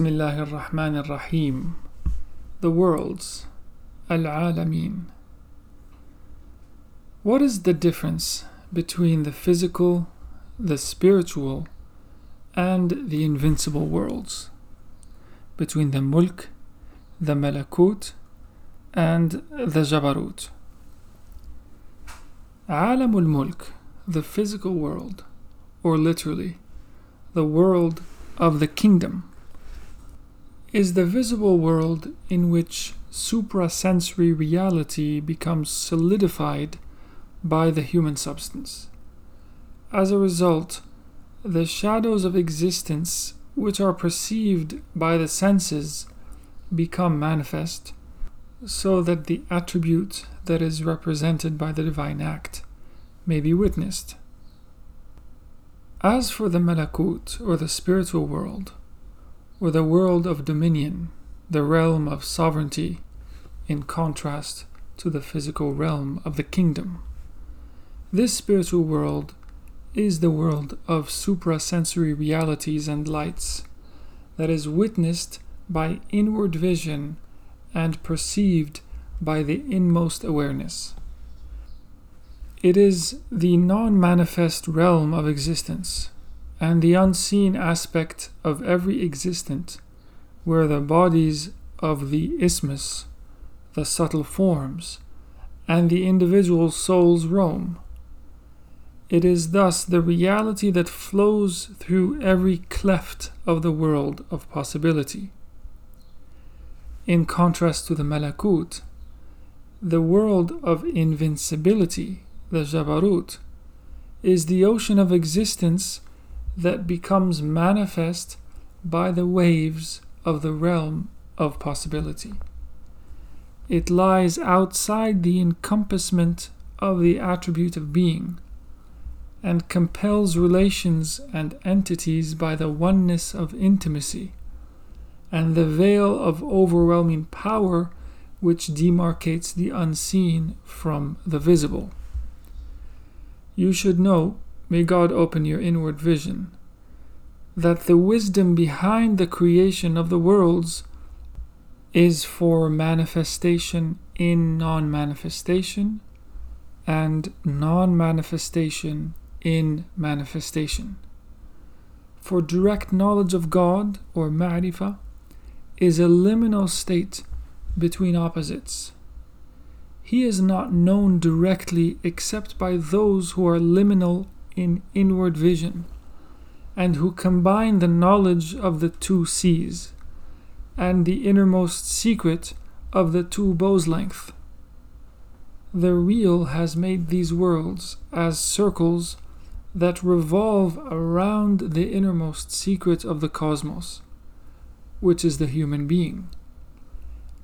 Bismillahir Rahmanir Rahim. The worlds, Al Alameen. What is the difference between the physical, the spiritual, and the invincible worlds? Between the Mulk, the Malakut, and the Jabarut. Alamul Mulk, the physical world, or literally, the world of the kingdom is the visible world in which suprasensory reality becomes solidified by the human substance. As a result, the shadows of existence, which are perceived by the senses, become manifest, so that the attribute that is represented by the divine act may be witnessed. As for the malakut, or the spiritual world, or the world of dominion, the realm of sovereignty, in contrast to the physical realm of the kingdom, this spiritual world is the world of suprasensory realities and lights that is witnessed by inward vision and perceived by the inmost awareness. It is the non manifest realm of existence and the unseen aspect of every existent where the bodies of the isthmus, the subtle forms, and the individual souls roam. It is thus the reality that flows through every cleft of the world of possibility. In contrast to the Malakut, the world of invincibility, the Jabarut, is the ocean of existence that becomes manifest by the waves of the realm of possibility. It lies outside the encompassment of the attribute of being and compels relations and entities by the oneness of intimacy and the veil of overwhelming power which demarcates the unseen from the visible. You should know, may God open your inward vision, that the wisdom behind the creation of the worlds is for manifestation in non manifestation and non manifestation in manifestation. For direct knowledge of God, or ma'rifah, is a liminal state between opposites. He is not known directly except by those who are liminal in inward vision, and who combine the knowledge of the two seas, and the innermost secret of the two bows' length. The real has made these worlds as circles that revolve around the innermost secret of the cosmos, which is the human being.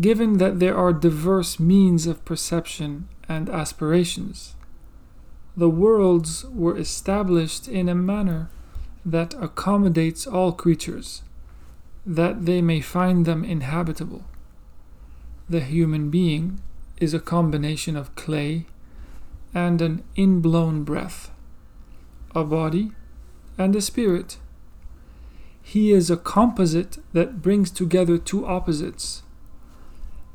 Given that there are diverse means of perception and aspirations, the worlds were established in a manner that accommodates all creatures, that they may find them inhabitable. The human being is a combination of clay and an inblown breath a body, and a spirit. He is a composite that brings together two opposites.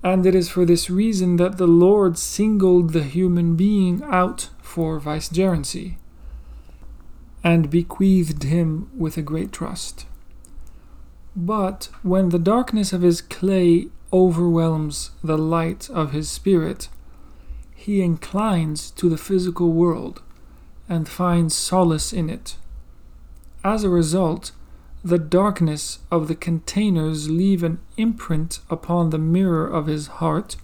And it is for this reason that the Lord singled the human being out for vicegerency and bequeathed him with a great trust. But when the darkness of his clay overwhelms the light of his spirit, he inclines to the physical world and finds solace in it. As a result, the darkness of the containers leave an imprint upon the mirror of his heart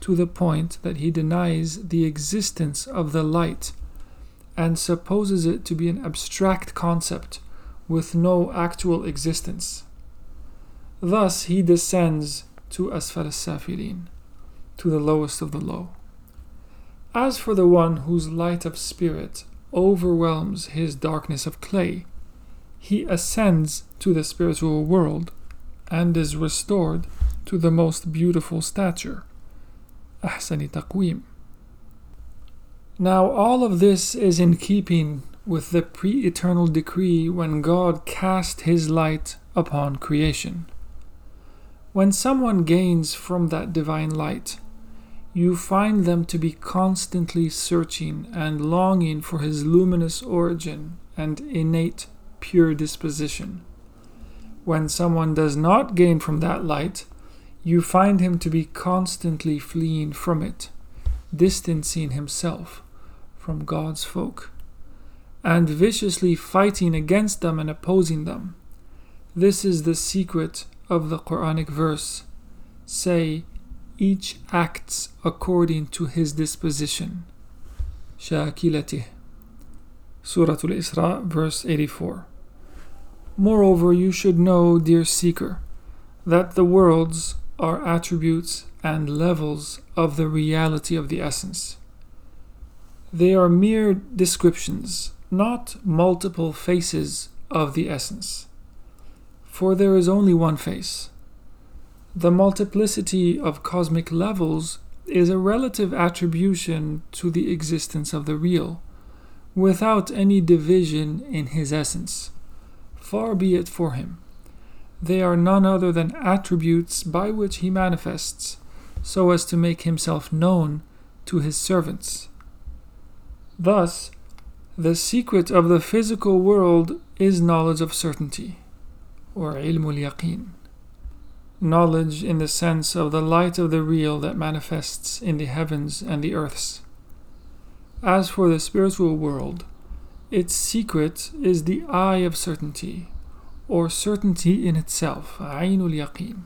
to the point that he denies the existence of the light and supposes it to be an abstract concept with no actual existence. Thus he descends to Safilin, to the lowest of the low. As for the one whose light of spirit overwhelms his darkness of clay, he ascends to the spiritual world and is restored to the most beautiful stature. أحسن تقويم. Now, all of this is in keeping with the pre eternal decree when God cast His light upon creation. When someone gains from that divine light, you find them to be constantly searching and longing for his luminous origin and innate pure disposition. When someone does not gain from that light, you find him to be constantly fleeing from it, distancing himself from God's folk, and viciously fighting against them and opposing them. This is the secret of the Quranic verse. Say, each acts according to his disposition. Shakilatih. Surah Al Isra, verse 84. Moreover, you should know, dear seeker, that the worlds are attributes and levels of the reality of the essence. They are mere descriptions, not multiple faces of the essence. For there is only one face. The multiplicity of cosmic levels is a relative attribution to the existence of the real, without any division in his essence. Far be it for him. They are none other than attributes by which he manifests, so as to make himself known to his servants. Thus, the secret of the physical world is knowledge of certainty, or ilmul yaqeen knowledge in the sense of the light of the real that manifests in the heavens and the earths. As for the spiritual world, its secret is the eye of certainty, or certainty in itself, ainul yaqeen.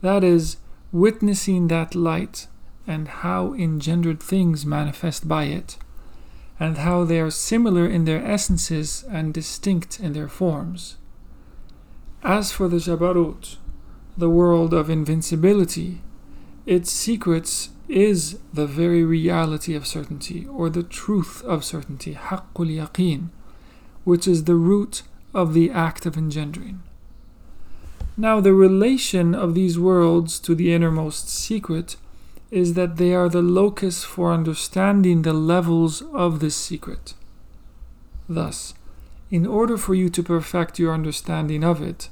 That is, witnessing that light and how engendered things manifest by it, and how they are similar in their essences and distinct in their forms. As for the Jabarut, the world of invincibility, its secrets is the very reality of certainty, or the truth of certainty, haqqul yaqeen, which is the root of the act of engendering. Now, the relation of these worlds to the innermost secret is that they are the locus for understanding the levels of this secret. Thus, in order for you to perfect your understanding of it,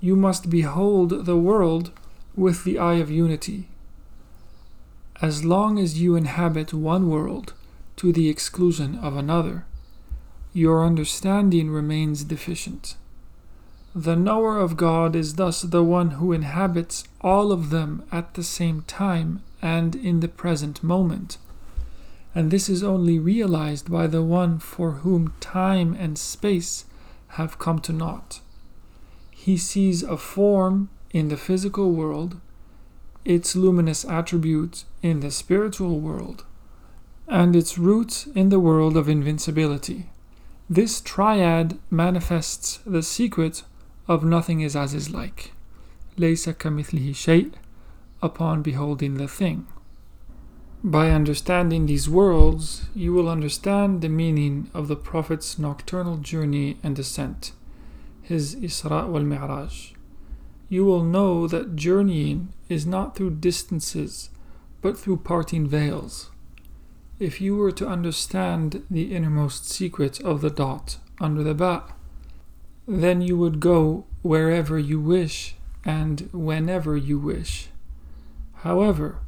you must behold the world with the eye of unity. As long as you inhabit one world to the exclusion of another, your understanding remains deficient. The knower of God is thus the one who inhabits all of them at the same time and in the present moment. And this is only realized by the one for whom time and space have come to naught he sees a form in the physical world, its luminous attributes in the spiritual world, and its roots in the world of invincibility. This triad manifests the secret of nothing is as is like. Laysa kamithlihi shay' upon beholding the thing. By understanding these worlds, you will understand the meaning of the Prophet's nocturnal journey and descent, his Isra wal Mi'raj. You will know that journeying is not through distances, but through parting veils. If you were to understand the innermost secret of the dot under the ba, then you would go wherever you wish and whenever you wish. However,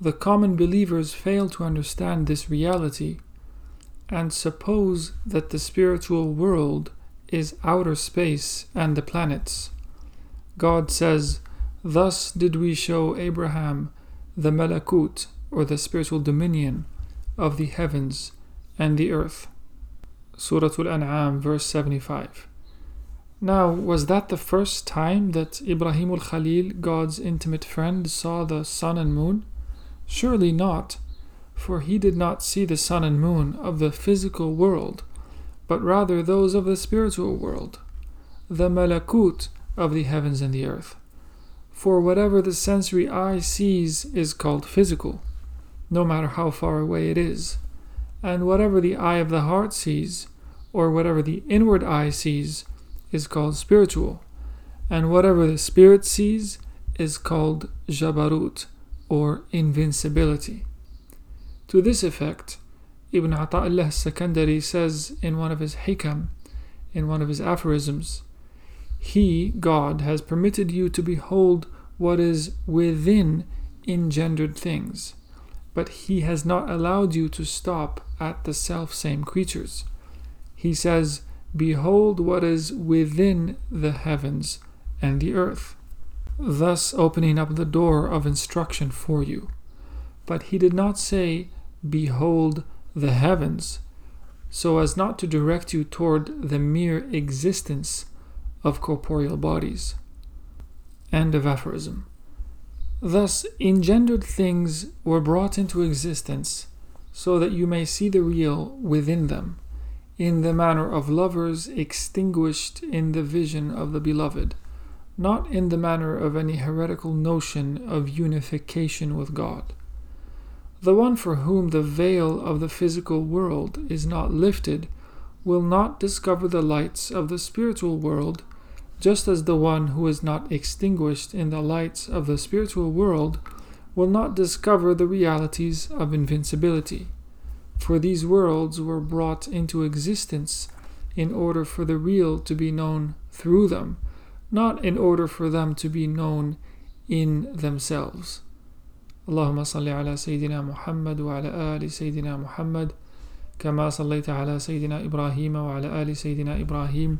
the common believers fail to understand this reality and suppose that the spiritual world is outer space and the planets. God says, Thus did we show Abraham the malakut, or the spiritual dominion, of the heavens and the earth. Surah Al An'am, verse 75. Now, was that the first time that Ibrahim al Khalil, God's intimate friend, saw the sun and moon? Surely not, for he did not see the sun and moon of the physical world but rather those of the spiritual world, the malakut of the heavens and the earth. For whatever the sensory eye sees is called physical, no matter how far away it is, and whatever the eye of the heart sees, or whatever the inward eye sees, is called spiritual, and whatever the spirit sees is called jabarut, or invincibility. To this effect, Ibn Ata'illah Sakandari says in one of his hikam, in one of his aphorisms, He, God, has permitted you to behold what is within engendered things, but he has not allowed you to stop at the self same creatures. He says, Behold what is within the heavens and the earth, thus opening up the door of instruction for you. But he did not say, Behold the heavens, so as not to direct you toward the mere existence of corporeal bodies. End of aphorism. Thus, engendered things were brought into existence so that you may see the real within them, in the manner of lovers extinguished in the vision of the beloved, not in the manner of any heretical notion of unification with God. The one for whom the veil of the physical world is not lifted will not discover the lights of the spiritual world just as the one who is not extinguished in the lights of the spiritual world will not discover the realities of invincibility. For these worlds were brought into existence in order for the real to be known through them, not in order for them to be known in themselves. اللهم صل على سيدنا محمد وعلى آل سيدنا محمد كما صليت على سيدنا إبراهيم وعلى آل سيدنا إبراهيم